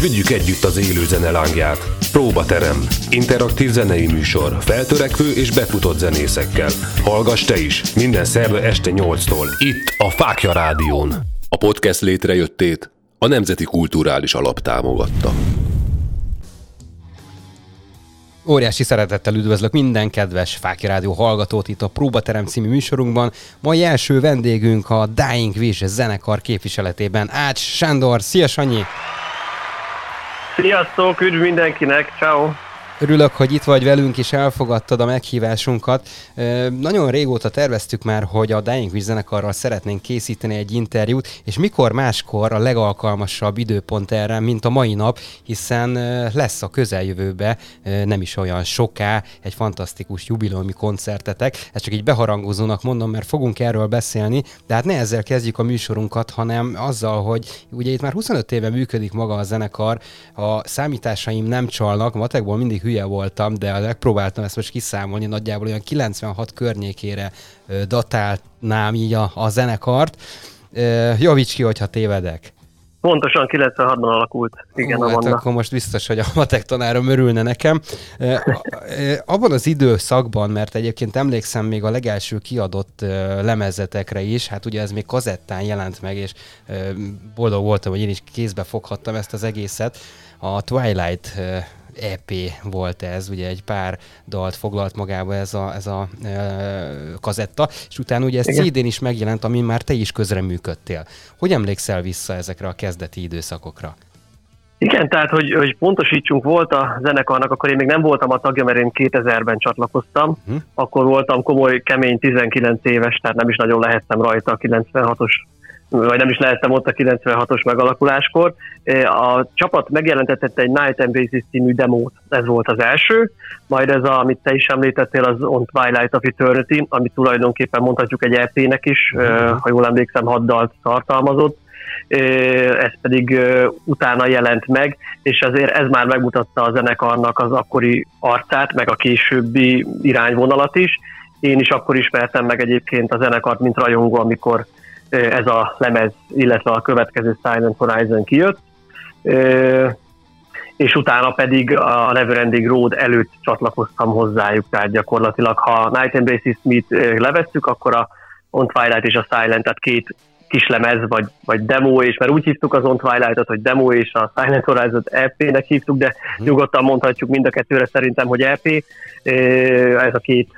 Vigyük együtt az élő zene lángját. Próbaterem. Interaktív zenei műsor. Feltörekvő és befutott zenészekkel. Hallgass te is. Minden szerve este 8-tól. Itt a Fákja Rádión. A podcast létrejöttét a Nemzeti Kulturális Alap támogatta. Óriási szeretettel üdvözlök minden kedves Fáki Rádió hallgatót itt a Próbaterem című műsorunkban. Mai első vendégünk a Dying Wish zenekar képviseletében Ács Sándor. Szia Sanyi! Sziasztok, üdv mindenkinek, ciao. Örülök, hogy itt vagy velünk, és elfogadtad a meghívásunkat. Nagyon régóta terveztük már, hogy a Dying Wish zenekarral szeretnénk készíteni egy interjút, és mikor máskor a legalkalmasabb időpont erre, mint a mai nap, hiszen lesz a közeljövőbe nem is olyan soká egy fantasztikus jubileumi koncertetek. Ezt csak így beharangozónak mondom, mert fogunk erről beszélni, de hát ne ezzel kezdjük a műsorunkat, hanem azzal, hogy ugye itt már 25 éve működik maga a zenekar, a számításaim nem csalnak, matekból mindig hülye voltam, de megpróbáltam ezt most kiszámolni, nagyjából olyan 96 környékére datálnám így a, a zenekart. Javíts ki, hogyha tévedek. Pontosan 96-ban alakult. Igen, Ó, hát akkor most biztos, hogy a matek tanárom örülne nekem. Abban az időszakban, mert egyébként emlékszem még a legelső kiadott lemezetekre is, hát ugye ez még kazettán jelent meg, és boldog voltam, hogy én is kézbe foghattam ezt az egészet. A Twilight EP volt ez, ugye egy pár dalt foglalt magába ez a, ez a e, kazetta, és utána ugye ez CD-n is megjelent, amin már te is közreműködtél. Hogy emlékszel vissza ezekre a kezdeti időszakokra? Igen, tehát, hogy, hogy pontosítsunk, volt a zenekarnak, akkor én még nem voltam a tagja, mert én 2000-ben csatlakoztam, hm. akkor voltam komoly, kemény 19 éves, tehát nem is nagyon lehettem rajta a 96-os vagy nem is lehettem ott a 96-os megalakuláskor. A csapat megjelentetett egy Night and Basis című demót, ez volt az első, majd ez, a, amit te is említettél, az On Twilight of Eternity, amit tulajdonképpen mondhatjuk egy EP-nek is, mm-hmm. ha jól emlékszem, hat dalt tartalmazott, ez pedig utána jelent meg, és azért ez már megmutatta a zenekarnak az akkori arcát, meg a későbbi irányvonalat is. Én is akkor ismertem meg egyébként a zenekart, mint rajongó, amikor ez a lemez, illetve a következő Silent Horizon kijött, és utána pedig a Neverending Road előtt csatlakoztam hozzájuk, tehát gyakorlatilag ha Night and Basis Smith levesszük, akkor a On Twilight és a Silent, tehát két kislemez, vagy, vagy demo, és mert úgy hívtuk az On Twilight-ot, hogy demo, és a Silent horizon EP-nek hívtuk, de uh-huh. nyugodtan mondhatjuk mind a kettőre szerintem, hogy EP. Ez a két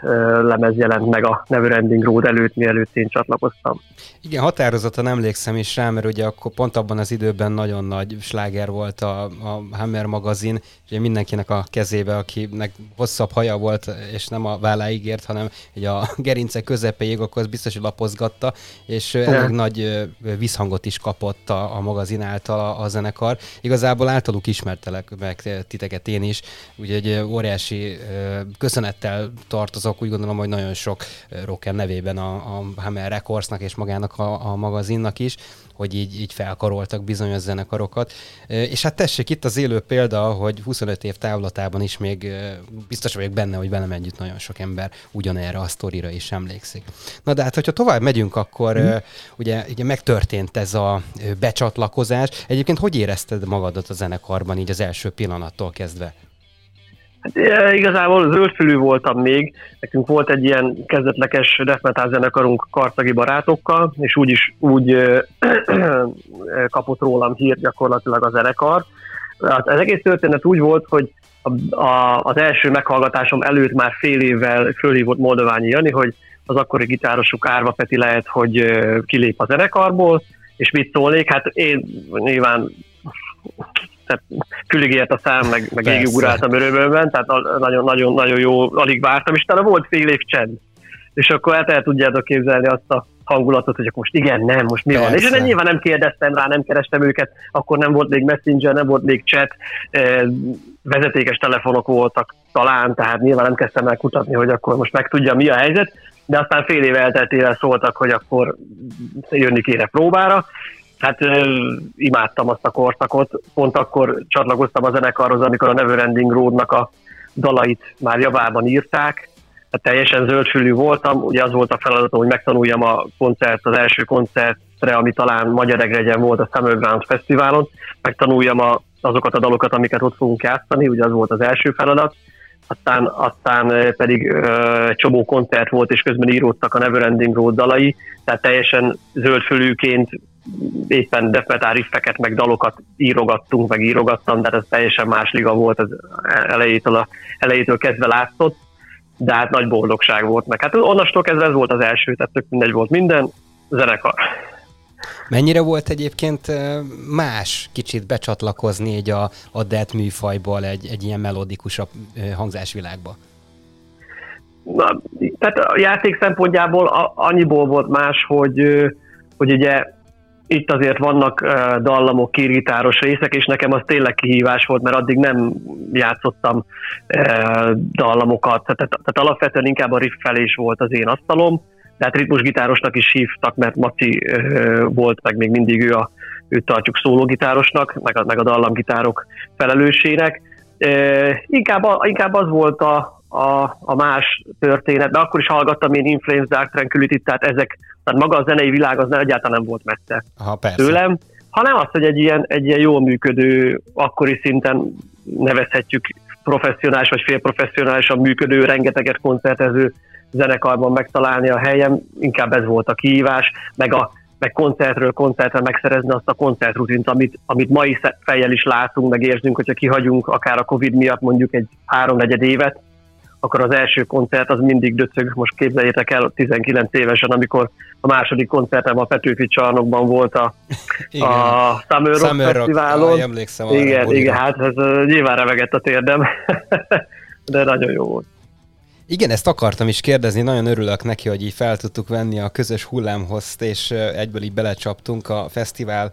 lemez jelent meg a Neverending Road előtt, mielőtt én csatlakoztam. Igen, határozottan emlékszem is rá, mert ugye akkor pont abban az időben nagyon nagy sláger volt a, a Hammer magazin, ugye mindenkinek a kezébe, akinek hosszabb haja volt, és nem a válláig ért, hanem egy a gerince közepéig, akkor az biztos, hogy lapozgatta, és elég nagy visszhangot is kapott a, a magazin által a, a zenekar. Igazából általuk ismertelek meg titeket én is, úgyhogy óriási köszönettel tartozok, úgy gondolom, hogy nagyon sok rocker nevében a, a Hammer Recordsnak és magának a, a magazinnak is, hogy így, így felkaroltak bizonyos zenekarokat. És hát tessék, itt az élő példa, hogy 25 év távlatában is még biztos vagyok benne, hogy velem együtt nagyon sok ember ugyanerre a sztorira is emlékszik. Na de hát, hogyha tovább megyünk, akkor mm. ugye, ugye megtörtént ez a becsatlakozás. Egyébként hogy érezted magadat a zenekarban így az első pillanattól kezdve? Hát, igazából zöldfülű voltam még, nekünk volt egy ilyen kezdetleges death zenekarunk karcagi barátokkal, és úgy is úgy kapott rólam hír gyakorlatilag a zenekar. Hát az egész történet úgy volt, hogy a, a, az első meghallgatásom előtt már fél évvel fölhívott Moldoványi Jani, hogy az akkori gitárosuk Árva Peti lehet, hogy kilép a zenekarból, és mit szólnék, hát én nyilván tehát fülig ért a szám, meg, meg égig ugráltam örömömben, tehát nagyon, nagyon, jó, alig vártam, és talán volt fél év csend. És akkor hát el tudjátok képzelni azt a hangulatot, hogy akkor most igen, nem, most mi Persze. van. És én nyilván nem kérdeztem rá, nem kerestem őket, akkor nem volt még messenger, nem volt még chat, vezetékes telefonok voltak talán, tehát nyilván nem kezdtem el kutatni, hogy akkor most megtudja, mi a helyzet, de aztán fél év elteltével szóltak, hogy akkor jönni kéne próbára, Hát imádtam azt a korszakot, pont akkor csatlakoztam a zenekarhoz, amikor a Neverending Roadnak a dalait már javában írták, hát teljesen zöldfülű voltam, ugye az volt a feladatom, hogy megtanuljam a koncert, az első koncertre, ami talán Magyar Egregyen volt a Summer Ground Fesztiválon, megtanuljam a azokat a dalokat, amiket ott fogunk játszani, ugye az volt az első feladat, aztán, aztán pedig egy csomó koncert volt, és közben íródtak a Neverending Road dalai, tehát teljesen zöldfölűként éppen defmetár riffeket, meg dalokat írogattunk, meg írogattam, de ez teljesen más liga volt, az elejétől, a, elejétől kezdve látszott, de hát nagy boldogság volt meg. Hát onnastól kezdve ez volt az első, tehát tök mindegy volt minden, zenekar. Mennyire volt egyébként más kicsit becsatlakozni egy a, a death műfajból egy, egy ilyen melodikusabb hangzásvilágba? Na, tehát a játék szempontjából annyiból volt más, hogy, hogy ugye itt azért vannak dallamok, kirgitáros részek, és nekem az tényleg kihívás volt, mert addig nem játszottam dallamokat, tehát, tehát alapvetően inkább a riffelés volt az én asztalom, tehát ritmusgitárosnak is hívtak, mert Maci volt, meg még mindig ő a, őt tartjuk szólógitárosnak, meg a, meg a dallamgitárok felelősének. Inkább, inkább az volt a, a, a más történet, de akkor is hallgattam én Inflames Dark tranquility tehát ezek, tehát maga a zenei világ az egyáltalán nem volt messze Aha, persze. tőlem, hanem az, hogy egy ilyen, egy ilyen jól működő, akkori szinten nevezhetjük professzionális vagy félprofesszionálisan működő, rengeteget koncertező zenekarban megtalálni a helyem, inkább ez volt a kihívás, meg, a, meg koncertről koncertre megszerezni azt a koncertrutint, amit, amit mai fejjel is látunk, meg érzünk, hogyha kihagyunk akár a Covid miatt mondjuk egy háromnegyed évet, akkor az első koncert az mindig döcög. Most képzeljétek el 19 évesen, amikor a második koncertem a Petőfi csarnokban volt a, a Summer Rock Summer Fesztiválon. Rock, emlékszem igen, igen, hát ez nyilván remegett a térdem, de nagyon jó volt. Igen, ezt akartam is kérdezni, nagyon örülök neki, hogy így fel tudtuk venni a közös hullámhoz, és egyből így belecsaptunk a fesztivál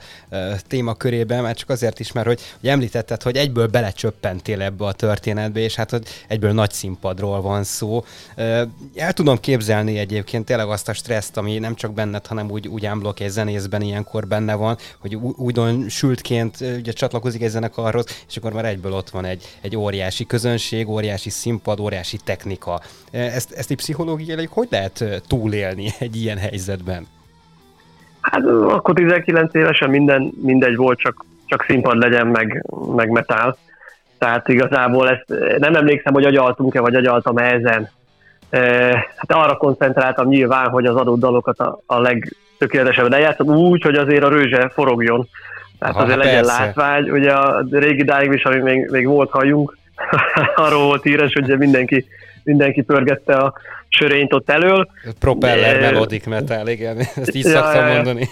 témakörébe, mert csak azért is, mert hogy, hogy említetted, hogy egyből belecsöppentél ebbe a történetbe, és hát hogy egyből nagy színpadról van szó. El tudom képzelni egyébként tényleg azt a stresszt, ami nem csak benned, hanem úgy, úgy ámblok egy zenészben ilyenkor benne van, hogy újdon sültként ugye csatlakozik egy zenekarhoz, és akkor már egyből ott van egy, egy óriási közönség, óriási színpad, óriási technika ezt, ezt egy pszichológiailag hogy lehet túlélni egy ilyen helyzetben? Hát akkor 19 évesen minden, mindegy volt, csak, csak színpad legyen, meg, meg metál. Tehát igazából ezt nem emlékszem, hogy agyaltunk-e, vagy agyaltam-e ezen. Hát arra koncentráltam nyilván, hogy az adott dalokat a, a legtökéletesebben eljátszom, úgy, hogy azért a rőzse forogjon. Tehát Aha, azért legyen persze. látvány. Ugye a régi Dying is, ami még, még volt hajunk, arról volt híres, hogy mindenki mindenki pörgette a sörényt ott elől. Propeller de, melodic metal, igen, ezt így ja, szoktam ja, mondani.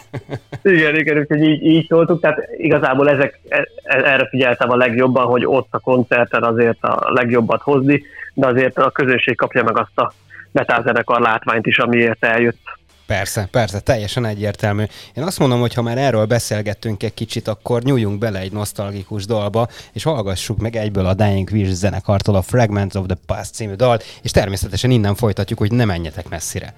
Igen, igen, úgyhogy így, így szóltuk, tehát igazából ezek, e, e, erre figyeltem a legjobban, hogy ott a koncerten azért a legjobbat hozni, de azért a közönség kapja meg azt a metal látványt is, amiért eljött. Persze, persze, teljesen egyértelmű. Én azt mondom, hogy ha már erről beszélgettünk egy kicsit, akkor nyúljunk bele egy nosztalgikus dalba, és hallgassuk meg egyből a Dying Wish zenekartól a Fragments of the Past című dal, és természetesen innen folytatjuk, hogy ne menjetek messzire.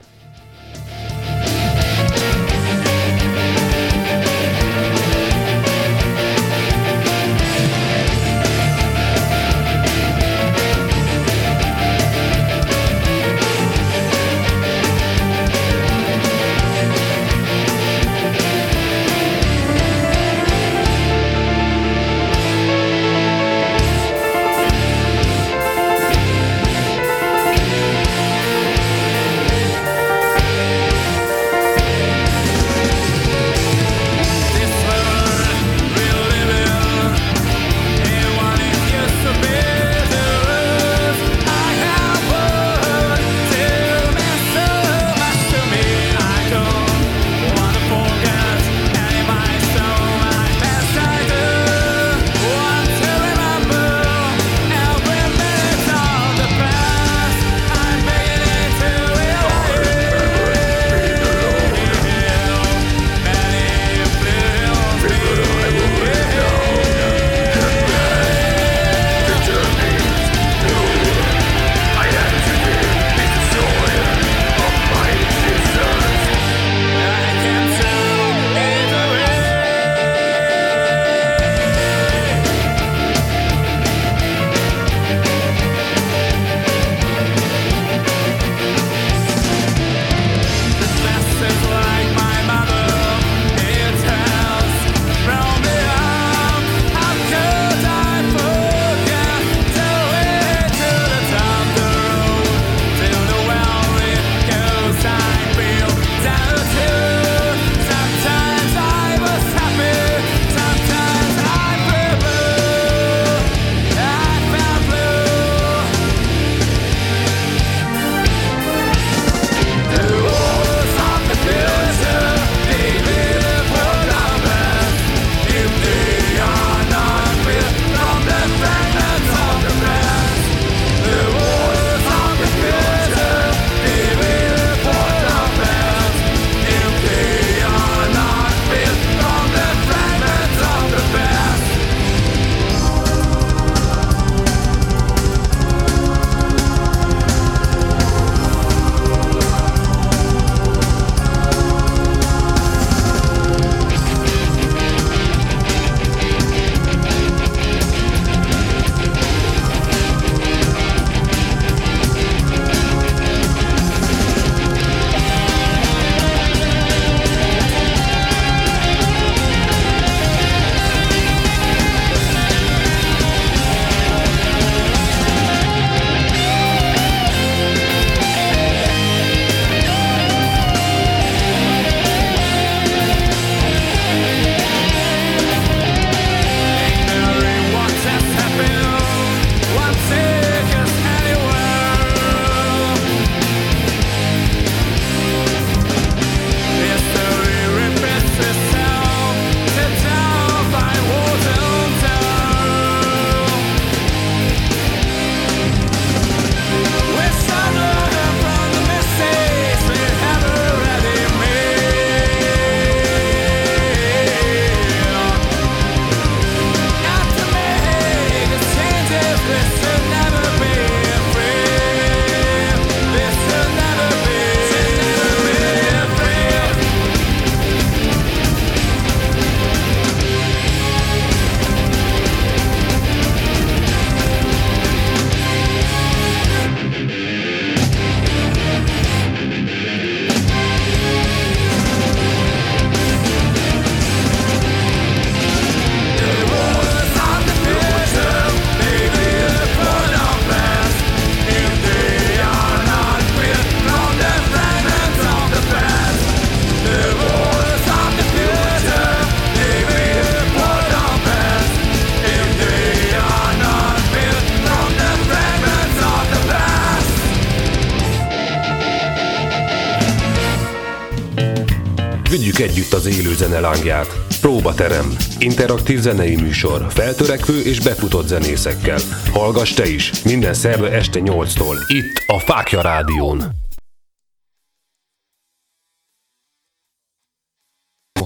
Élő zene lángját. Próbaterem. Interaktív zenei műsor. Feltörekvő és befutott zenészekkel. Hallgass te is. Minden szerve este 8-tól. Itt a Fákja Rádión.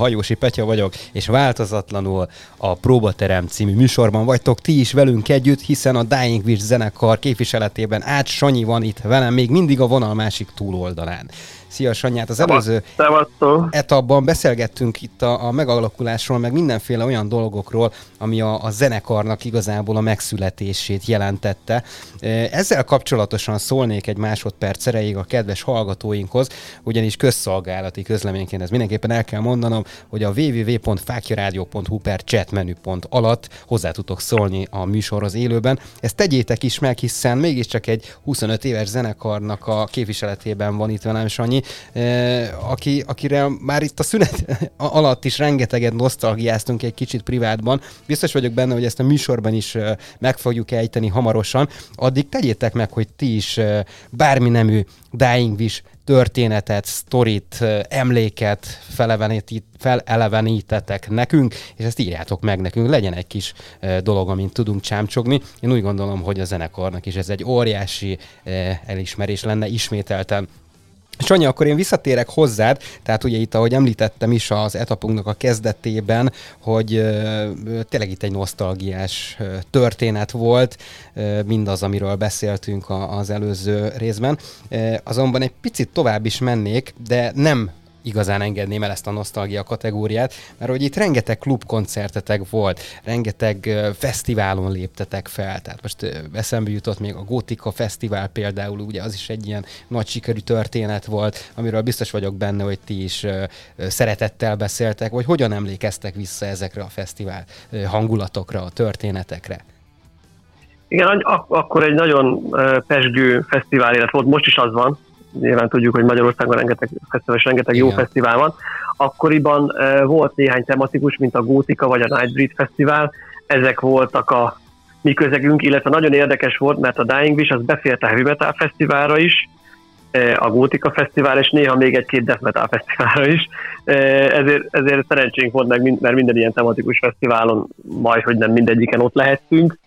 Hajósi Petya vagyok, és változatlanul a Próbaterem című műsorban vagytok ti is velünk együtt, hiszen a Dying Wish zenekar képviseletében Ács Sanyi van itt velem, még mindig a vonal másik túloldalán. Szia Sanyát, az előző etapban beszélgettünk itt a, a megalakulásról, meg mindenféle olyan dolgokról, ami a, a zenekarnak igazából a megszületését jelentette. Ezzel kapcsolatosan szólnék egy másodperc erejéig a kedves hallgatóinkhoz, ugyanis közszolgálati közleményként ez mindenképpen el kell mondanom, hogy a www.fákjaradio.hu per chat menüpont alatt hozzá tudtok szólni a műsorhoz élőben. Ezt tegyétek is meg, hiszen mégiscsak egy 25 éves zenekarnak a képviseletében van itt velem Sanyi, aki, akire már itt a szünet alatt is rengeteget nosztalgiáztunk egy kicsit privátban. Biztos vagyok benne, hogy ezt a műsorban is meg fogjuk ejteni hamarosan. Addig tegyétek meg, hogy ti is bármi nemű Dying Wish történetet, sztorit, emléket felelevenítetek nekünk, és ezt írjátok meg nekünk. Legyen egy kis dolog, amint tudunk csámcsogni. Én úgy gondolom, hogy a zenekarnak is ez egy óriási elismerés lenne ismételten Sanyi, akkor én visszatérek hozzád, tehát ugye itt, ahogy említettem is az etapunknak a kezdetében, hogy ö, tényleg itt egy nosztalgiás történet volt, ö, mindaz, amiről beszéltünk a, az előző részben. Ö, azonban egy picit tovább is mennék, de nem igazán engedném el ezt a nosztalgia kategóriát, mert hogy itt rengeteg klubkoncertetek volt, rengeteg fesztiválon léptetek fel, tehát most eszembe jutott még a Gótika Fesztivál például, ugye az is egy ilyen nagy sikerű történet volt, amiről biztos vagyok benne, hogy ti is szeretettel beszéltek, vagy hogyan emlékeztek vissza ezekre a fesztivál hangulatokra, a történetekre? Igen, ak- akkor egy nagyon pesgő fesztivál élet volt, most is az van, nyilván tudjuk, hogy Magyarországon rengeteg fesztivál és rengeteg Igen. jó fesztivál van. Akkoriban uh, volt néhány tematikus, mint a Gótika vagy a Nightbreed Fesztivál, ezek voltak a mi közegünk, illetve nagyon érdekes volt, mert a Dying Wish az befért a Heavy Metal Fesztiválra is, a Gótika Fesztivál, és néha még egy-két Death Metal Fesztiválra is. Ezért, ezért szerencsénk volt meg, mert minden ilyen tematikus fesztiválon majd, hogy nem mindegyiken ott lehettünk.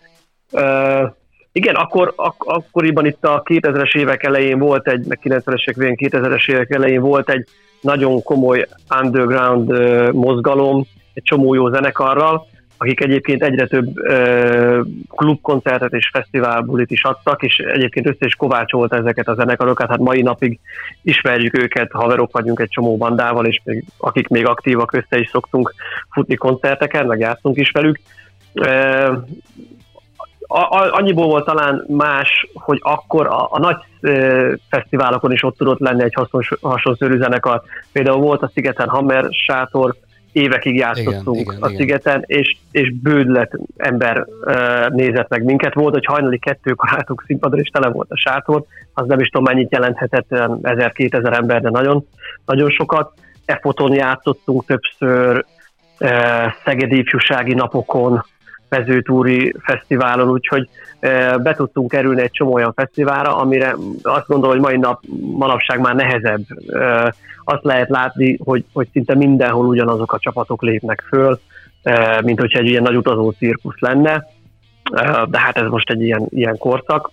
Igen, akkor, ak- akkoriban itt a 2000-es évek elején volt egy, meg 90-es évek végén 2000-es évek elején volt egy nagyon komoly underground mozgalom, egy csomó jó zenekarral, akik egyébként egyre több uh, klubkoncertet és fesztiválbulit is adtak, és egyébként össze is kovácsolt ezeket a zenekarokat, hát mai napig ismerjük őket, haverok vagyunk egy csomó bandával, és még, akik még aktívak, össze is szoktunk futni koncerteken, meg játszunk is velük. Uh, annyiból volt talán más, hogy akkor a, a nagy fesztiválokon is ott tudott lenni egy hasonszörű zenekar. Például volt a Szigeten Hammer sátor, évekig játszottunk igen, a igen, szigeten, igen. és, és bődlet ember uh, nézett meg minket. Volt, hogy hajnali kettőkor álltunk színpadon, és tele volt a sátor, az nem is tudom mennyit jelenthetett, 1000-2000 ember, de nagyon, nagyon sokat. E foton játszottunk többször, uh, Szegedi ifjúsági napokon, mezőtúri fesztiválon, úgyhogy be tudtunk kerülni egy csomó olyan fesztiválra, amire azt gondolom, hogy mai nap manapság már nehezebb. Azt lehet látni, hogy, hogy szinte mindenhol ugyanazok a csapatok lépnek föl, mint hogyha egy ilyen nagy utazó cirkusz lenne, de hát ez most egy ilyen, ilyen korszak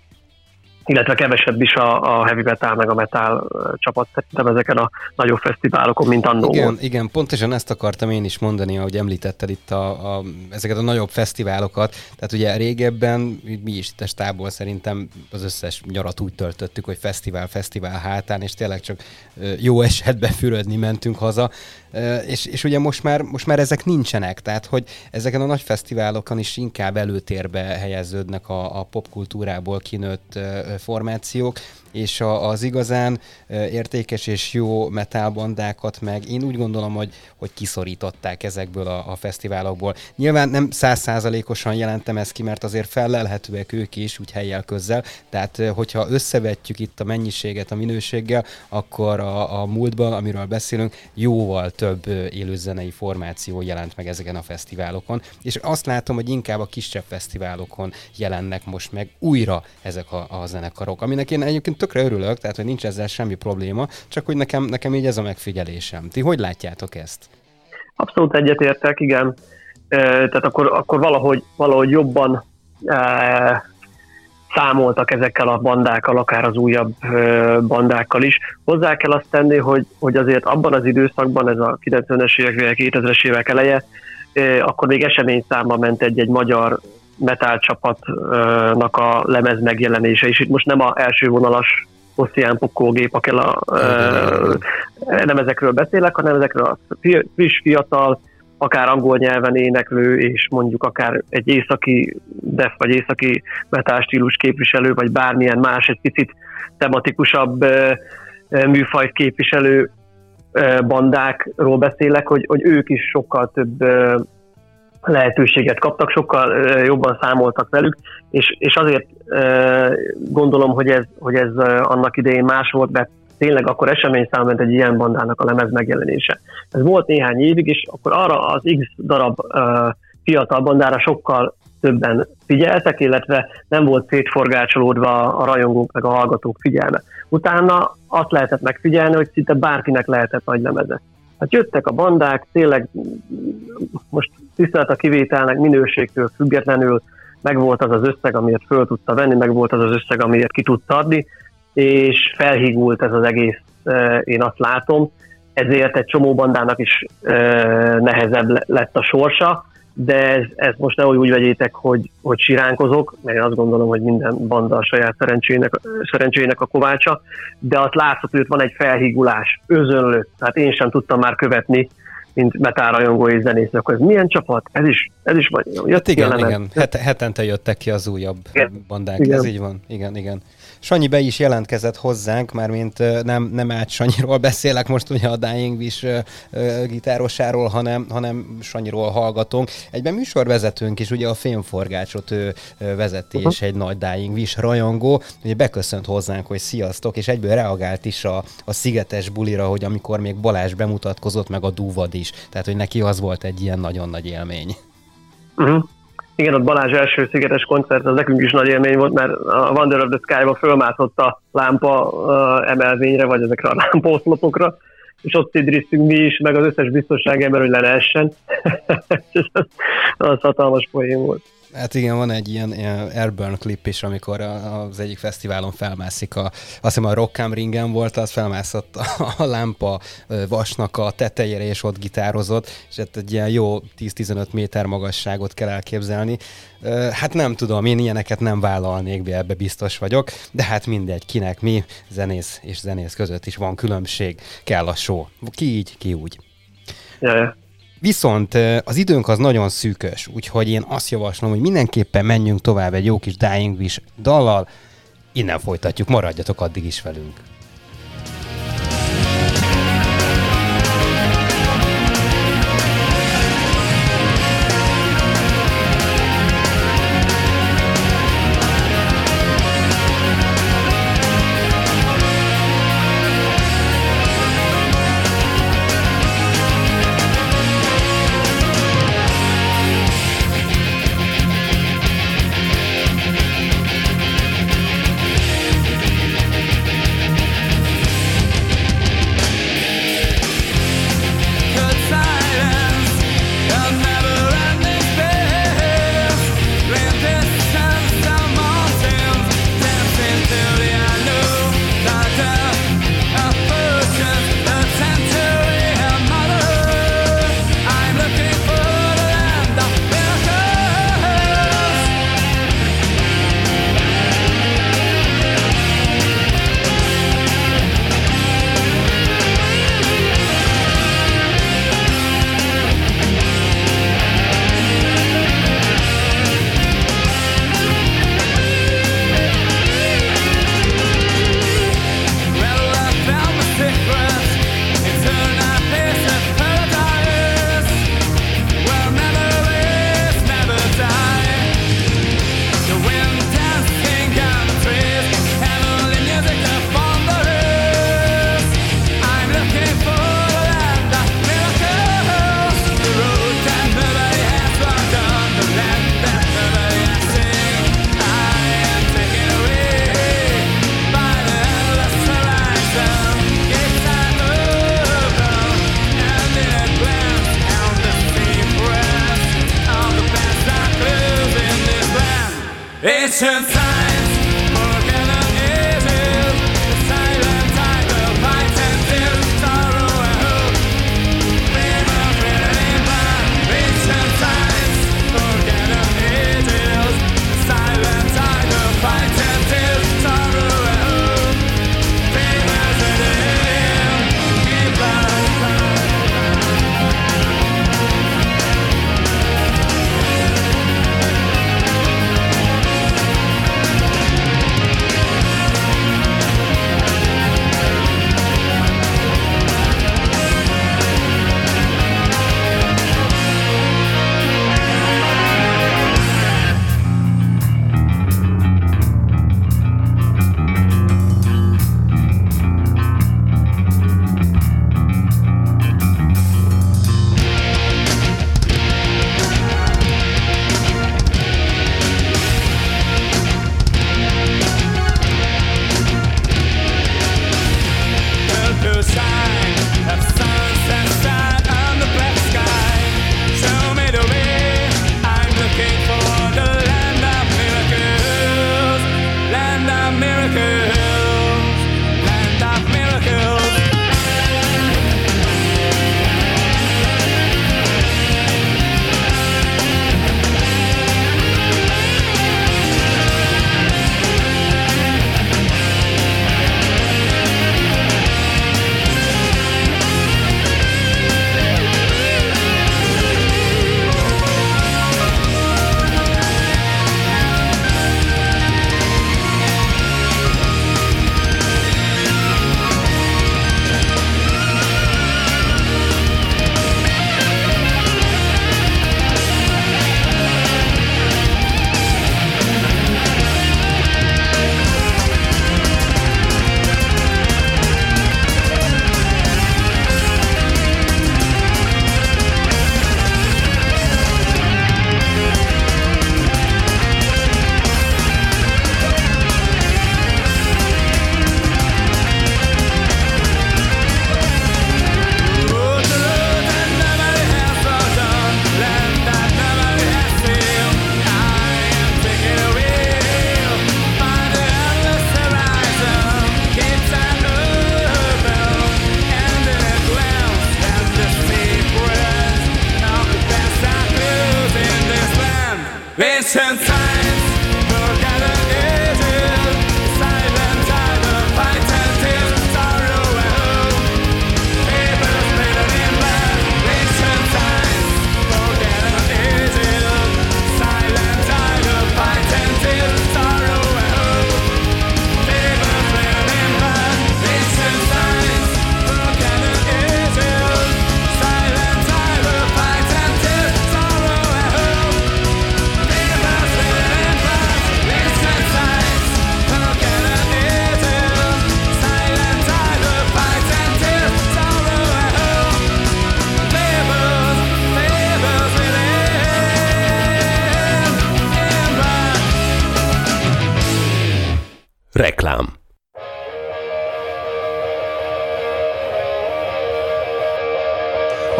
illetve kevesebb is a, a heavy metal meg a metal csapat szerintem ezeken a nagyobb fesztiválokon, mint annó igen, volt. Igen, pontosan ezt akartam én is mondani, ahogy említetted itt a, a, ezeket a nagyobb fesztiválokat. Tehát ugye régebben mi is itt a stából szerintem az összes nyarat úgy töltöttük, hogy fesztivál, fesztivál hátán, és tényleg csak jó esetben fürödni mentünk haza. És, és ugye most már, most már ezek nincsenek, tehát hogy ezeken a nagy fesztiválokon is inkább előtérbe helyeződnek a, a popkultúrából kinőtt formációk, és a, az igazán értékes és jó metalbandákat meg én úgy gondolom, hogy, hogy kiszorították ezekből a, a fesztiválokból. Nyilván nem százszázalékosan jelentem ezt ki, mert azért fellelhetőek ők is, úgy helyjel közzel, tehát hogyha összevetjük itt a mennyiséget a minőséggel, akkor a, a múltban, amiről beszélünk, jóval több élőzenei formáció jelent meg ezeken a fesztiválokon, és azt látom, hogy inkább a kisebb fesztiválokon jelennek most meg újra ezek a, a zenek zenekarok, aminek én egyébként tökre örülök, tehát hogy nincs ezzel semmi probléma, csak hogy nekem, nekem így ez a megfigyelésem. Ti hogy látjátok ezt? Abszolút egyetértek, igen. Tehát akkor, akkor valahogy, valahogy jobban számoltak ezekkel a bandákkal, akár az újabb bandákkal is. Hozzá kell azt tenni, hogy, hogy azért abban az időszakban, ez a 90-es évek, 2000-es évek eleje, akkor még eseményszámba ment egy-egy magyar metal csapatnak a lemez megjelenése, és itt most nem a első vonalas Ocean Pukógép, akkel a, nem ezekről beszélek, hanem ezekről a friss, fiatal, akár angol nyelven éneklő, és mondjuk akár egy északi def, vagy északi metal stílus képviselő, vagy bármilyen más, egy picit tematikusabb műfajt képviselő bandákról beszélek, hogy, hogy ők is sokkal több lehetőséget kaptak, sokkal jobban számoltak velük, és, és azért gondolom, hogy ez, hogy ez annak idején más volt, mert tényleg akkor esemény ment egy ilyen bandának a lemez megjelenése. Ez volt néhány évig, és akkor arra az X darab fiatal bandára sokkal többen figyeltek, illetve nem volt szétforgácsolódva a rajongók meg a hallgatók figyelme. Utána azt lehetett megfigyelni, hogy szinte bárkinek lehetett nagy lemeze. Hát jöttek a bandák, tényleg most tisztelt a kivételnek minőségtől függetlenül megvolt az az összeg, amiért föl tudta venni, meg volt az az összeg, amiért ki tudta adni, és felhígult ez az egész, én azt látom, ezért egy csomó bandának is nehezebb lett a sorsa, de ez, ez most ne úgy vegyétek, hogy, hogy siránkozok, mert én azt gondolom, hogy minden banda a saját szerencsének, szerencsének a kovácsa, de azt látszott, hogy ott van egy felhígulás, özönlő, tehát én sem tudtam már követni, mint metárajongó és zenész, akkor ez milyen csapat? Ez is, ez is vagy. Hát igen, igen. Het, hetente jöttek ki az újabb igen. bandák, igen. ez így van. Igen, igen. Sanyi be is jelentkezett hozzánk, már mint nem, nem át Sanyiról beszélek most ugye a Dying Wish gitárosáról, hanem, hanem Sanyiról hallgatunk. Egyben műsorvezetőnk is, ugye a Fémforgácsot ő vezeti, uh-huh. és egy nagy Dying Wish rajongó, ugye beköszönt hozzánk, hogy sziasztok, és egyből reagált is a, a Szigetes bulira, hogy amikor még Balázs bemutatkozott, meg a Dúvad is. Tehát, hogy neki az volt egy ilyen nagyon nagy élmény. Uh-huh. Igen, ott Balázs első szigetes koncert, az nekünk is nagy élmény volt, mert a Wonder of the Sky-ba fölmászott a lámpa emelvényre, vagy ezekre a lámpaoszlopokra, és ott idriztünk mi is, meg az összes biztonság ember, hogy le lehessen. az, az hatalmas poén volt. Hát igen, van egy ilyen, ilyen Airburn klip is, amikor az egyik fesztiválon felmászik, a, azt hiszem a Rock'em ringen volt, az felmászott a, lámpa vasnak a tetejére, és ott gitározott, és hát egy ilyen jó 10-15 méter magasságot kell elképzelni. Hát nem tudom, én ilyeneket nem vállalnék be, ebbe biztos vagyok, de hát mindegy, kinek mi, zenész és zenész között is van különbség, kell a show. Ki így, ki úgy. Ja, Viszont az időnk az nagyon szűkös, úgyhogy én azt javaslom, hogy mindenképpen menjünk tovább egy jó kis Dying Wish dallal, innen folytatjuk, maradjatok addig is velünk.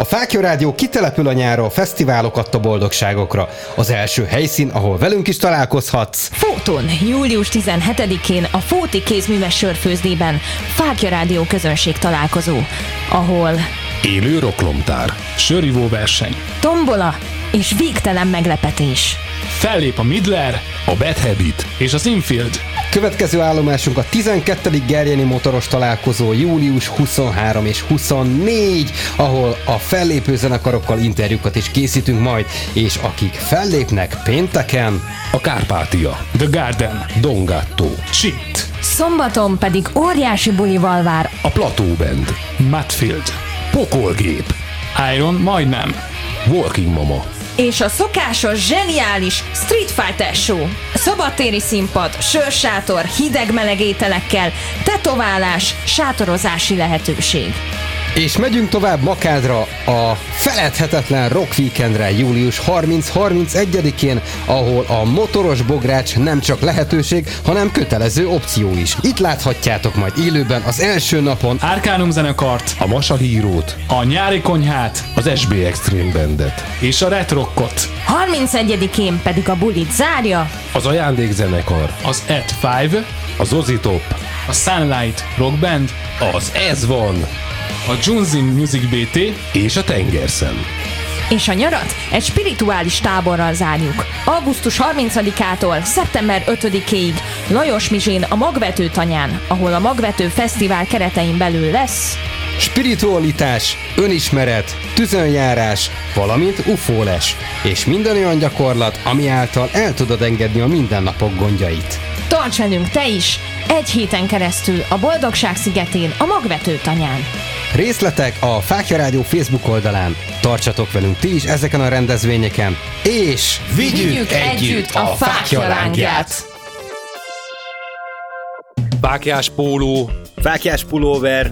A Fákja Rádió kitelepül a nyára a fesztiválok adta boldogságokra. Az első helyszín, ahol velünk is találkozhatsz. Fóton, július 17-én a Fóti kézműves sörfőzdében Fákja Rádió közönség találkozó, ahol Élő roklomtár Sörivó verseny. tombola és végtelen meglepetés. Fellép a Midler A Bad Habit és az Infield. Következő állomásunk a 12. Gerjeni motoros találkozó július 23 és 24, ahol a fellépő zenekarokkal interjúkat is készítünk majd, és akik fellépnek pénteken, A Kárpátia The Garden. Dongatto Shit. Szombaton pedig óriási bulival vár A Plató Band Matfield. Pokolgép Iron majdnem. Walking Mama és a szokásos, zseniális Street Fighter Show. Szabadtéri színpad, sörsátor, hideg-meleg ételekkel, tetoválás, sátorozási lehetőség. És megyünk tovább Makádra a feledhetetlen Rock Weekendre július 30-31-én, ahol a motoros bogrács nem csak lehetőség, hanem kötelező opció is. Itt láthatjátok majd élőben az első napon Árkánum zenekart, A Masa hírót, a nyári konyhát az SB Extreme Bandet, és a retrokkot. 31-én pedig a bulit zárja az Ajándékzenekar, Az At 5, az Ozitop, a Sunlight Rock Band, az Ez van, a Junzin Music BT, és a Tengerszem. És a nyarat egy spirituális táborral zárjuk. Augusztus 30-ától szeptember 5-ig Lajos Mizsén a Magvető tanyán, ahol a Magvető Fesztivál keretein belül lesz spiritualitás, önismeret, tüzönjárás, valamint ufóles, és minden olyan gyakorlat, ami által el tudod engedni a mindennapok gondjait. Tarts velünk te is! Egy héten keresztül a Boldogság szigetén, a Magvető tanyán. Részletek a Fákja Rádió Facebook oldalán. Tartsatok velünk ti is ezeken a rendezvényeken, és Vigyük együtt a fákja lángját! Fákjás póló, Fákjás pulóver,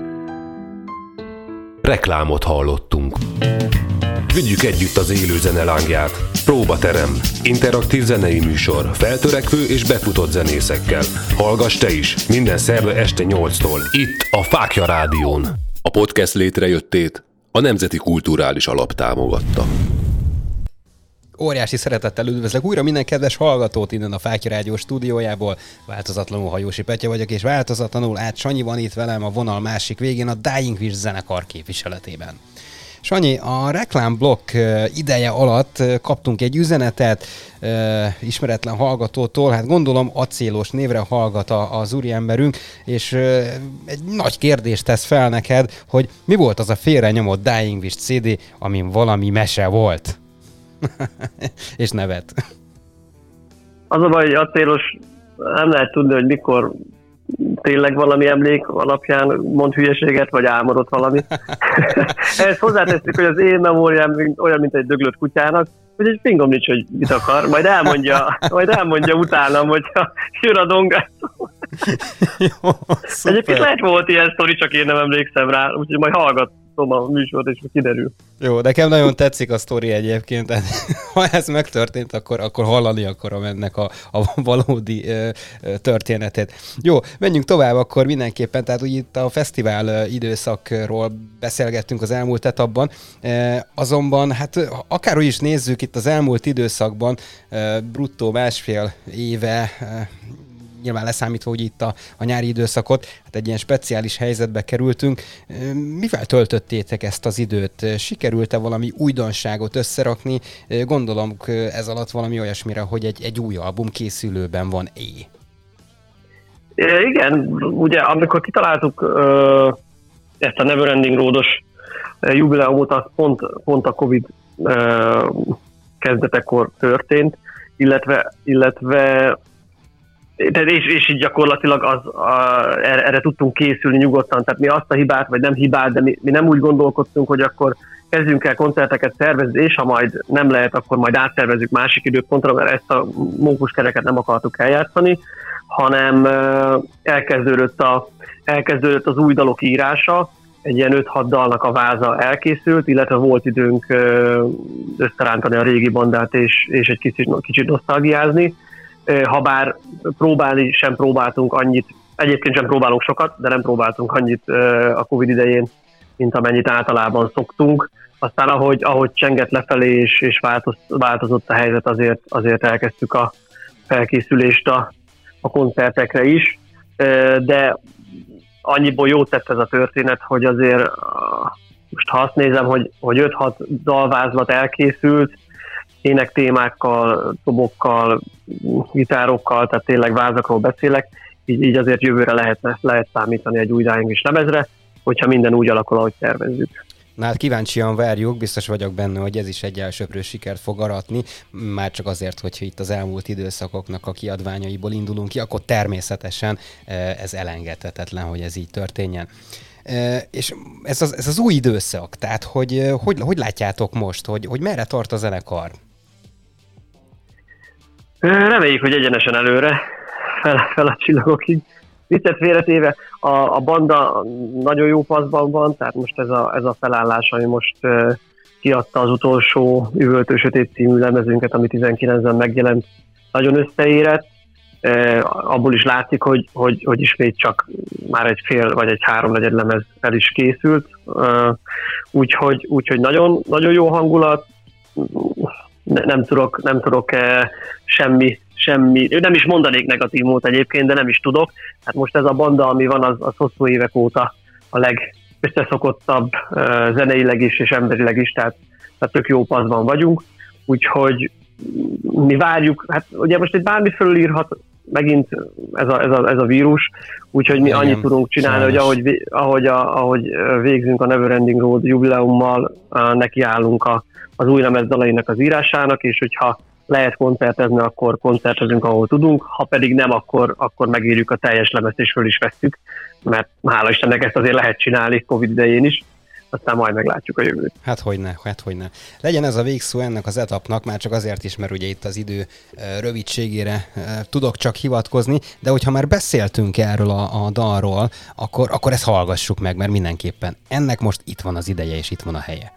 Reklámot hallottunk. Vigyük együtt az élő zene lángját. Próbaterem. Interaktív zenei műsor. Feltörekvő és befutott zenészekkel. Hallgass te is. Minden szerve este 8-tól. Itt a Fákja Rádión. A podcast létrejöttét a Nemzeti Kulturális Alap támogatta. Óriási szeretettel üdvözlök újra minden kedves hallgatót innen a Fákja Rádió stúdiójából. Változatlanul Hajósi Petya vagyok, és változatlanul át Sanyi van itt velem a vonal másik végén a Dying Wish zenekar képviseletében. Sanyi, a reklámblokk ideje alatt kaptunk egy üzenetet ismeretlen hallgatótól, hát gondolom acélos névre hallgat a, az úriemberünk, és egy nagy kérdést tesz fel neked, hogy mi volt az a félre nyomott Dying Wish CD, amin valami mese volt. és nevet. Az a baj, hogy acélos nem lehet tudni, hogy mikor tényleg valami emlék alapján mond hülyeséget, vagy álmodott valami. Ehhez hozzáteszük, hogy az én memóriám olyan, mint egy döglött kutyának, hogy egy fingom nincs, hogy mit akar, majd elmondja, majd elmondja utánam, hogyha jön a dongás. Jó, Egyébként lehet volt ilyen sztori, csak én nem emlékszem rá, úgyhogy majd hallgatom a műsort, és kiderül. Jó, nekem nagyon tetszik a sztori egyébként, ha ez megtörtént, akkor, akkor hallani akarom ennek a, a valódi ö, ö. Jó, menjünk tovább akkor mindenképpen, tehát úgy itt a fesztivál időszakról beszélgettünk az elmúlt etapban, e, azonban hát akárhogy is nézzük itt az elmúlt időszakban, e, bruttó másfél éve e, nyilván leszámítva, hogy itt a, a nyári időszakot, hát egy ilyen speciális helyzetbe kerültünk. Mivel töltöttétek ezt az időt? Sikerült-e valami újdonságot összerakni? Gondolom ez alatt valami olyasmire, hogy egy, egy új album készülőben van é. É, igen, ugye amikor kitaláltuk ö, ezt a Neverending Roados jubileumot, az pont, pont a Covid ö, kezdetekor történt, illetve, illetve tehát és, és így gyakorlatilag az, a, erre, erre tudtunk készülni nyugodtan. Tehát mi azt a hibát, vagy nem hibát, de mi, mi nem úgy gondolkodtunk, hogy akkor kezdjünk el koncerteket szervezni, és ha majd nem lehet, akkor majd átszervezzük másik időpontra, mert ezt a mókuskereket nem akartuk eljátszani, hanem elkezdődött, a, elkezdődött az új dalok írása, egy ilyen 5-6 dalnak a váza elkészült, illetve volt időnk összerántani a régi bandát és, és egy kicsit, kicsit nosztalgiázni. Ö, Habár próbálni sem próbáltunk annyit, egyébként sem próbálunk sokat, de nem próbáltunk annyit a Covid idején, mint amennyit általában szoktunk. Aztán ahogy, ahogy csengett lefelé és, és változ, változott a helyzet, azért, azért elkezdtük a felkészülést a, a koncertekre is, de annyiból jót tett ez a történet, hogy azért most ha azt nézem, hogy, hogy 5-6 dalvázlat elkészült, ének témákkal, tobokkal, gitárokkal, tehát tényleg vázakról beszélek, így, így azért jövőre lehetne, lehet számítani egy új is lemezre, hogyha minden úgy alakul, ahogy tervezzük. Na hát kíváncsian várjuk, biztos vagyok benne, hogy ez is egy elsőprő sikert fog aratni, már csak azért, hogyha itt az elmúlt időszakoknak a kiadványaiból indulunk ki, akkor természetesen eh, ez elengedhetetlen, hogy ez így történjen. Eh, És ez az, ez az új időszak, tehát hogy, eh, hogy, hogy látjátok most, hogy, hogy merre tart a zenekar? Reméljük, hogy egyenesen előre, fel, fel a csillagokig. Viccet félretéve, a, a banda nagyon jó paszban van, tehát most ez a, ez a felállás, ami most uh, kiadta az utolsó Üvöltő Sötét című lemezünket, ami 19-ben megjelent, nagyon összeérett. Uh, abból is látszik, hogy, hogy, hogy ismét csak már egy fél vagy egy három negyed lemez el is készült. Uh, úgyhogy, úgyhogy nagyon, nagyon jó hangulat, nem tudok, nem tudok eh, semmi, semmi, nem is mondanék negatív mód egyébként, de nem is tudok. Hát most ez a banda, ami van, az, az hosszú évek óta a legösszeszokottabb eh, zeneileg is és emberileg is, tehát, tehát tök jó paszban vagyunk, úgyhogy mi várjuk, hát ugye most egy bármit fölírhat megint ez a, ez a, ez a vírus, úgyhogy mi Igen, annyit tudunk csinálni, sajnos. hogy ahogy, ahogy, a, ahogy végzünk a Neverending Road jubileummal, nekiállunk a, az új lemez dalainak az írásának, és hogyha lehet koncertezni, akkor koncertezünk, ahol tudunk, ha pedig nem, akkor, akkor megírjuk a teljes lemezt, és föl is vesszük, mert hála Istennek ezt azért lehet csinálni Covid idején is, aztán majd meglátjuk a jövőt. Hát hogyne, hát hogyne. Legyen ez a végszó ennek az etapnak, már csak azért is, mert ugye itt az idő eh, rövidségére eh, tudok csak hivatkozni, de hogyha már beszéltünk erről a, a dalról, akkor, akkor ezt hallgassuk meg, mert mindenképpen ennek most itt van az ideje, és itt van a helye.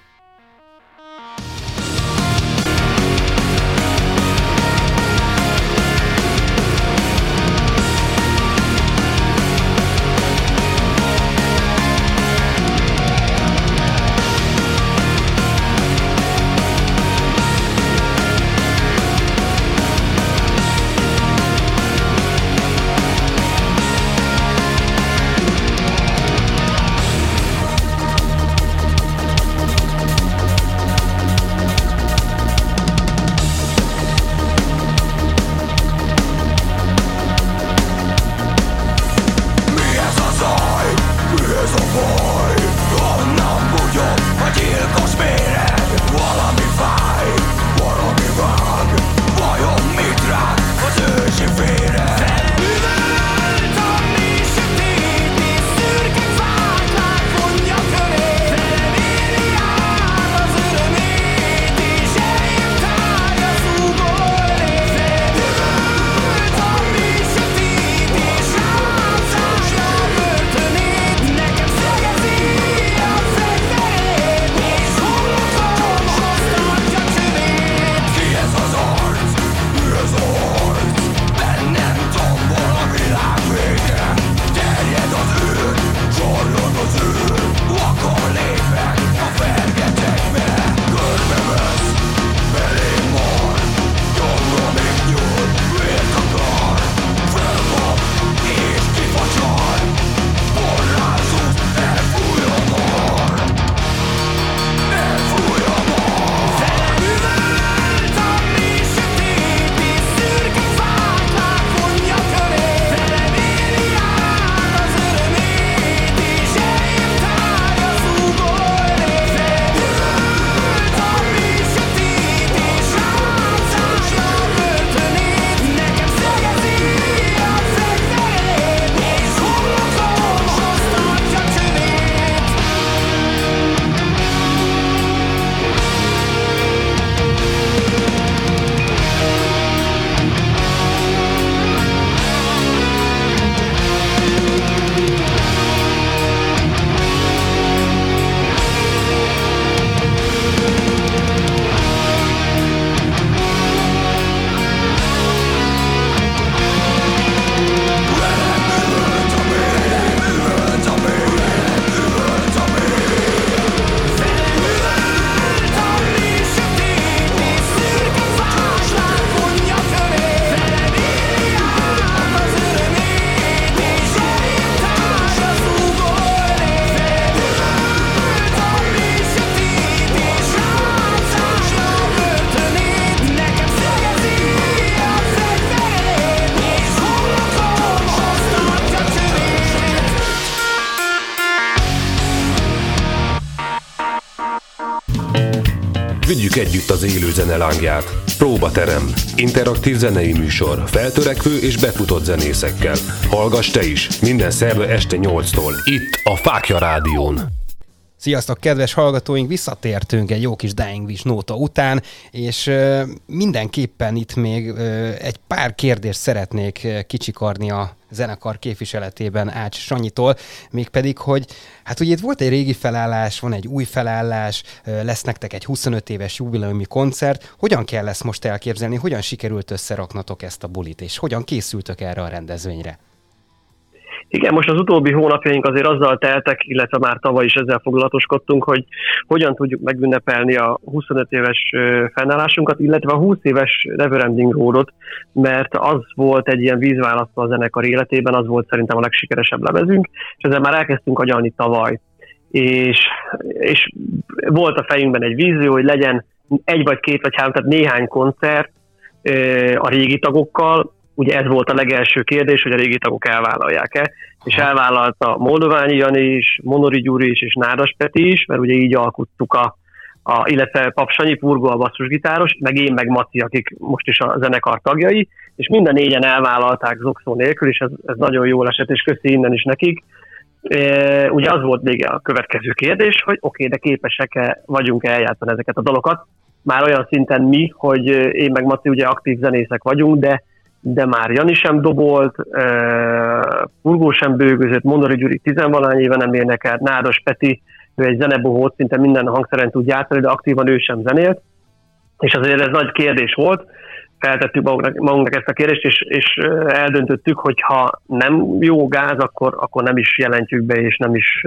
Együtt az élő zene lángját. Próbaterem. Interaktív zenei műsor. Feltörekvő és befutott zenészekkel. Hallgass te is. Minden szerve este 8-tól. Itt a Fákja Rádión. Sziasztok, kedves hallgatóink! Visszatértünk egy jó kis Dying Wish nóta után, és mindenképpen itt még egy pár kérdést szeretnék kicsikarni a zenekar képviseletében Ács Sanyitól, mégpedig, hogy hát ugye itt volt egy régi felállás, van egy új felállás, lesz nektek egy 25 éves jubileumi koncert. Hogyan kell ezt most elképzelni, hogyan sikerült összeraknatok ezt a bulit, és hogyan készültök erre a rendezvényre? Igen, most az utóbbi hónapjaink azért azzal teltek, illetve már tavaly is ezzel foglalatoskodtunk, hogy hogyan tudjuk megünnepelni a 25 éves fennállásunkat, illetve a 20 éves Neverending Roadot, mert az volt egy ilyen vízválasztó a zenekar életében, az volt szerintem a legsikeresebb lemezünk, és ezzel már elkezdtünk agyalni tavaly. És, és volt a fejünkben egy vízió, hogy legyen egy vagy két vagy három, tehát néhány koncert a régi tagokkal, ugye ez volt a legelső kérdés, hogy a régi tagok elvállalják-e, és elvállalta Moldoványi Jani is, Monori Gyuri is, és Nádas Peti is, mert ugye így alkuttuk a, a illetve Papsanyi Purgo a basszusgitáros, meg én, meg Maci, akik most is a zenekar tagjai, és minden négyen elvállalták zokszó nélkül, és ez, ez nagyon jól esett, és köszi innen is nekik. E, ugye az volt még a következő kérdés, hogy oké, okay, de képesek-e vagyunk eljátszani ezeket a dalokat, már olyan szinten mi, hogy én meg Maci ugye aktív zenészek vagyunk, de de már Jani sem dobolt, Purgó sem bőgözött, Mondori Gyuri tizenvalány éve nem énekelt, Nádas Peti, ő egy zenebohót, szinte minden hangszeren tud játszani, de aktívan ő sem zenélt, és azért ez nagy kérdés volt, feltettük magunknak, magunknak ezt a kérdést, és, és eldöntöttük, hogy ha nem jó gáz, akkor, akkor nem is jelentjük be, és nem is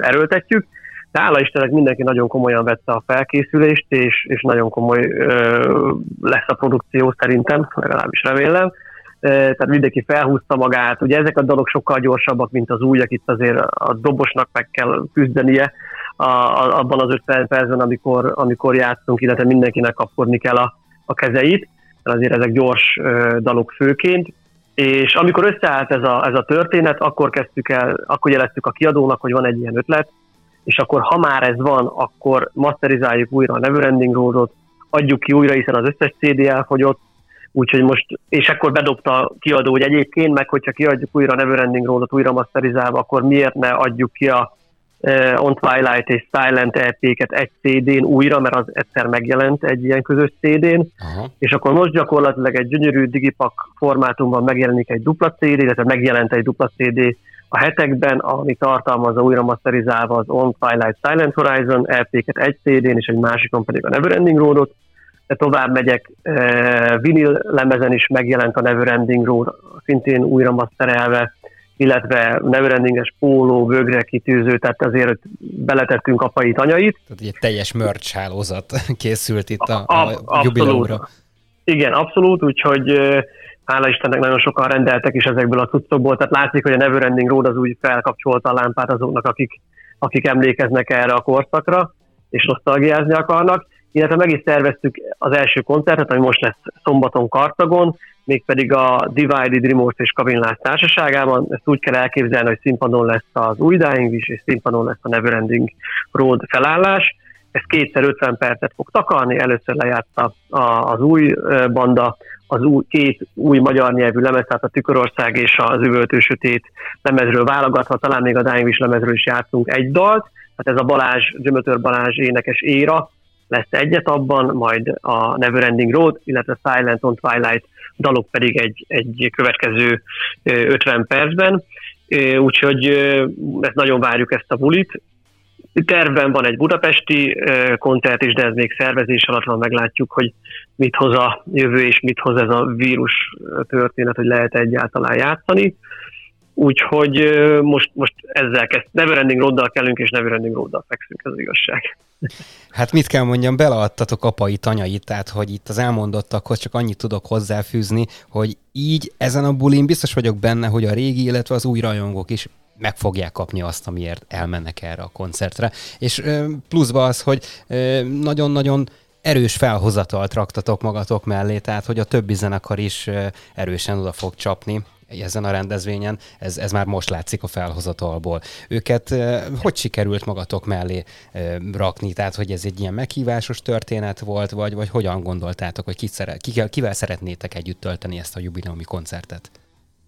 erőltetjük. De hála Istennek mindenki nagyon komolyan vette a felkészülést, és, és nagyon komoly ö, lesz a produkció szerintem, legalábbis remélem. E, tehát mindenki felhúzta magát. Ugye ezek a dolog sokkal gyorsabbak, mint az újak, itt azért a dobosnak meg kell küzdenie a, a, abban az 50 percben, amikor, amikor játszunk, illetve mindenkinek kapkodni kell a, a kezeit, mert azért ezek gyors ö, dalok főként. És amikor összeállt ez a, ez a történet, akkor kezdtük el, akkor jeleztük a kiadónak, hogy van egy ilyen ötlet, és akkor ha már ez van, akkor masterizáljuk újra a Neverending Roadot, adjuk ki újra, hiszen az összes CD elfogyott, úgyhogy most, és akkor bedobta a kiadó, hogy egyébként, meg hogyha kiadjuk újra a Neverending Roadot újra masterizálva, akkor miért ne adjuk ki a uh, On Twilight és Silent EP-ket egy CD-n újra, mert az egyszer megjelent egy ilyen közös CD-n, Aha. és akkor most gyakorlatilag egy gyönyörű digipak formátumban megjelenik egy dupla CD, illetve megjelent egy dupla CD a hetekben, ami tartalmazza újra masterizálva az On Twilight Silent Horizon LP-ket egy CD-n, és egy másikon pedig a Neverending Roadot, de tovább megyek, uh, vinil lemezen is megjelent a Neverending Road, szintén újra masterelve, illetve Neverendinges póló, bögre kitűző, tehát azért beletettünk apai tanyait. Tehát egy teljes merch hálózat készült itt a, a, a jubileumra. Igen, abszolút, úgyhogy uh, hála Istennek nagyon sokan rendeltek is ezekből a cuccokból, tehát látszik, hogy a Neverending Road az úgy felkapcsolta a lámpát azoknak, akik, akik emlékeznek erre a korszakra, és nosztalgiázni akarnak, illetve meg is szerveztük az első koncertet, ami most lesz szombaton Kartagon, mégpedig a Divided Remorse és Kavinlás társaságában. Ezt úgy kell elképzelni, hogy színpadon lesz az új Dying is, és színpadon lesz a Neverending Road felállás. Ez kétszer 50 percet fog takarni, először lejátsza az új banda, az új, két új magyar nyelvű lemez, tehát a Tükörország és az Üvöltő Sötét lemezről válogatva, talán még a Wish lemezről is játszunk egy dalt, tehát ez a Balázs, Gyömötör Balázs énekes éra, lesz egyet abban, majd a Neverending Road, illetve Silent on Twilight dalok pedig egy, egy következő 50 percben. Úgyhogy ezt nagyon várjuk ezt a bulit. Tervben van egy budapesti koncert is, de ez még szervezés alatt van, meglátjuk, hogy mit hoz a jövő és mit hoz ez a vírus történet, hogy lehet egyáltalán játszani. Úgyhogy most, most ezzel kezd. Neverending Roaddal kellünk, és Neverending Roaddal fekszünk, ez az igazság. Hát mit kell mondjam, beleadtatok apai tanyait, tehát hogy itt az elmondottakhoz csak annyit tudok hozzáfűzni, hogy így ezen a bulin biztos vagyok benne, hogy a régi, illetve az új rajongók is meg fogják kapni azt, amiért elmennek erre a koncertre. És pluszba az, hogy nagyon-nagyon erős felhozatalt raktatok magatok mellé, tehát hogy a többi zenekar is erősen oda fog csapni ezen a rendezvényen, ez, ez már most látszik a felhozatalból. Őket hogy sikerült magatok mellé rakni? Tehát, hogy ez egy ilyen meghívásos történet volt, vagy, vagy hogyan gondoltátok, hogy kit szere, kivel, kivel szeretnétek együtt tölteni ezt a jubileumi koncertet?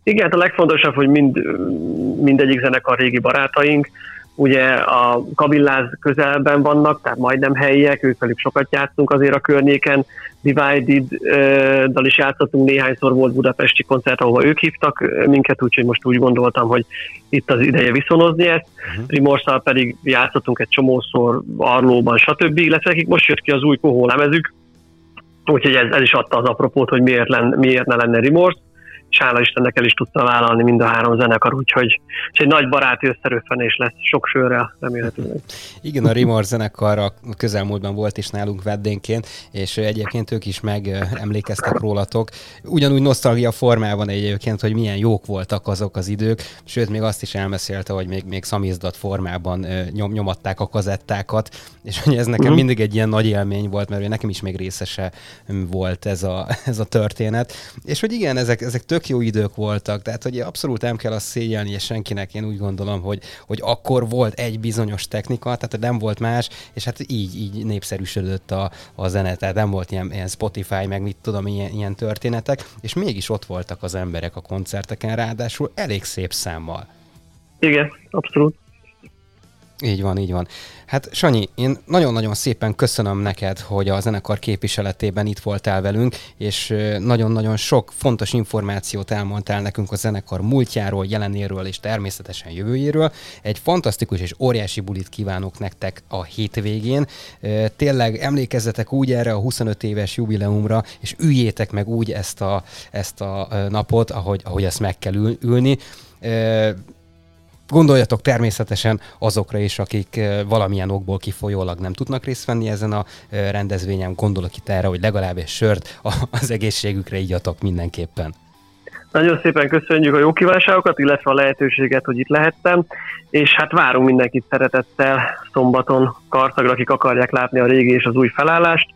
Igen, hát a legfontosabb, hogy mind, mindegyik zenekar régi barátaink, ugye a Kabilláz közelben vannak, tehát majdnem helyiek, ők velük sokat játszunk azért a környéken, Divided-dal is játszottunk, néhányszor volt budapesti koncert, ahol ők hívtak minket, úgyhogy most úgy gondoltam, hogy itt az ideje viszonozni ezt. Uh-huh. Rimorszal pedig játszottunk egy csomószor Arlóban, stb. Illetve nekik most jött ki az új kohó lemezük, úgyhogy ez, ez is adta az apropót, hogy miért, len, miért ne lenne Rimorsz és hála Istennek el is tudta vállalni mind a három zenekar, úgyhogy és egy nagy baráti összerőfenés lesz sok sörrel, remélhetőleg. Igen, a Rimor zenekar a közelmúltban volt is nálunk veddénként, és egyébként ők is megemlékeztek rólatok. Ugyanúgy nosztalgia formában egyébként, hogy milyen jók voltak azok az idők, sőt, még azt is elmesélte, hogy még, még szamizdat formában nyom, nyomatták a kazettákat, és hogy ez nekem uh-huh. mindig egy ilyen nagy élmény volt, mert nekem is még részese volt ez a, ez a történet. És hogy igen, ezek, ezek tök jó idők voltak, tehát hogy abszolút nem kell azt és senkinek én úgy gondolom, hogy, hogy akkor volt egy bizonyos technika, tehát nem volt más, és hát így, így népszerűsödött a, a zene, tehát nem volt ilyen, ilyen Spotify, meg mit tudom, ilyen, ilyen történetek, és mégis ott voltak az emberek a koncerteken, ráadásul elég szép számmal. Igen, abszolút. Így van, így van. Hát Sanyi, én nagyon-nagyon szépen köszönöm neked, hogy a zenekar képviseletében itt voltál velünk, és nagyon-nagyon sok fontos információt elmondtál nekünk a zenekar múltjáról, jelenéről és természetesen jövőjéről. Egy fantasztikus és óriási bulit kívánok nektek a hétvégén. Tényleg emlékezzetek úgy erre a 25 éves jubileumra, és üljétek meg úgy ezt a, ezt a napot, ahogy, ahogy ezt meg kell ül, ülni Gondoljatok természetesen azokra is, akik valamilyen okból kifolyólag nem tudnak részt venni ezen a rendezvényen. Gondolok itt erre, hogy legalább egy sört az egészségükre ígyatok mindenképpen. Nagyon szépen köszönjük a jó kívánságokat, illetve a lehetőséget, hogy itt lehettem, és hát várunk mindenkit szeretettel szombaton Karcagra, akik akarják látni a régi és az új felállást,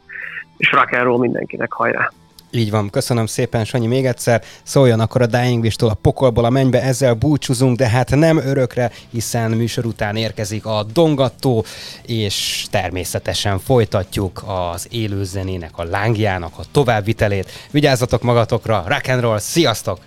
és rock mindenkinek hajrá! Így van, köszönöm szépen, Sanyi, még egyszer. Szóljon akkor a Dying Wish-tól a pokolból a mennybe, ezzel búcsúzunk, de hát nem örökre, hiszen műsor után érkezik a dongattó, és természetesen folytatjuk az élőzenének, a lángjának a továbbvitelét. Vigyázzatok magatokra, rock and roll, sziasztok!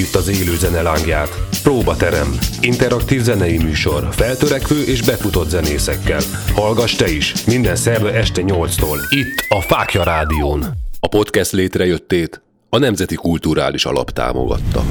Együtt az élő zene lángját. Próbaterem. Interaktív zenei műsor. Feltörekvő és befutott zenészekkel. Hallgass te is. Minden szerve este 8-tól. Itt a Fákja Rádión. A podcast létrejöttét a Nemzeti Kulturális Alap támogatta.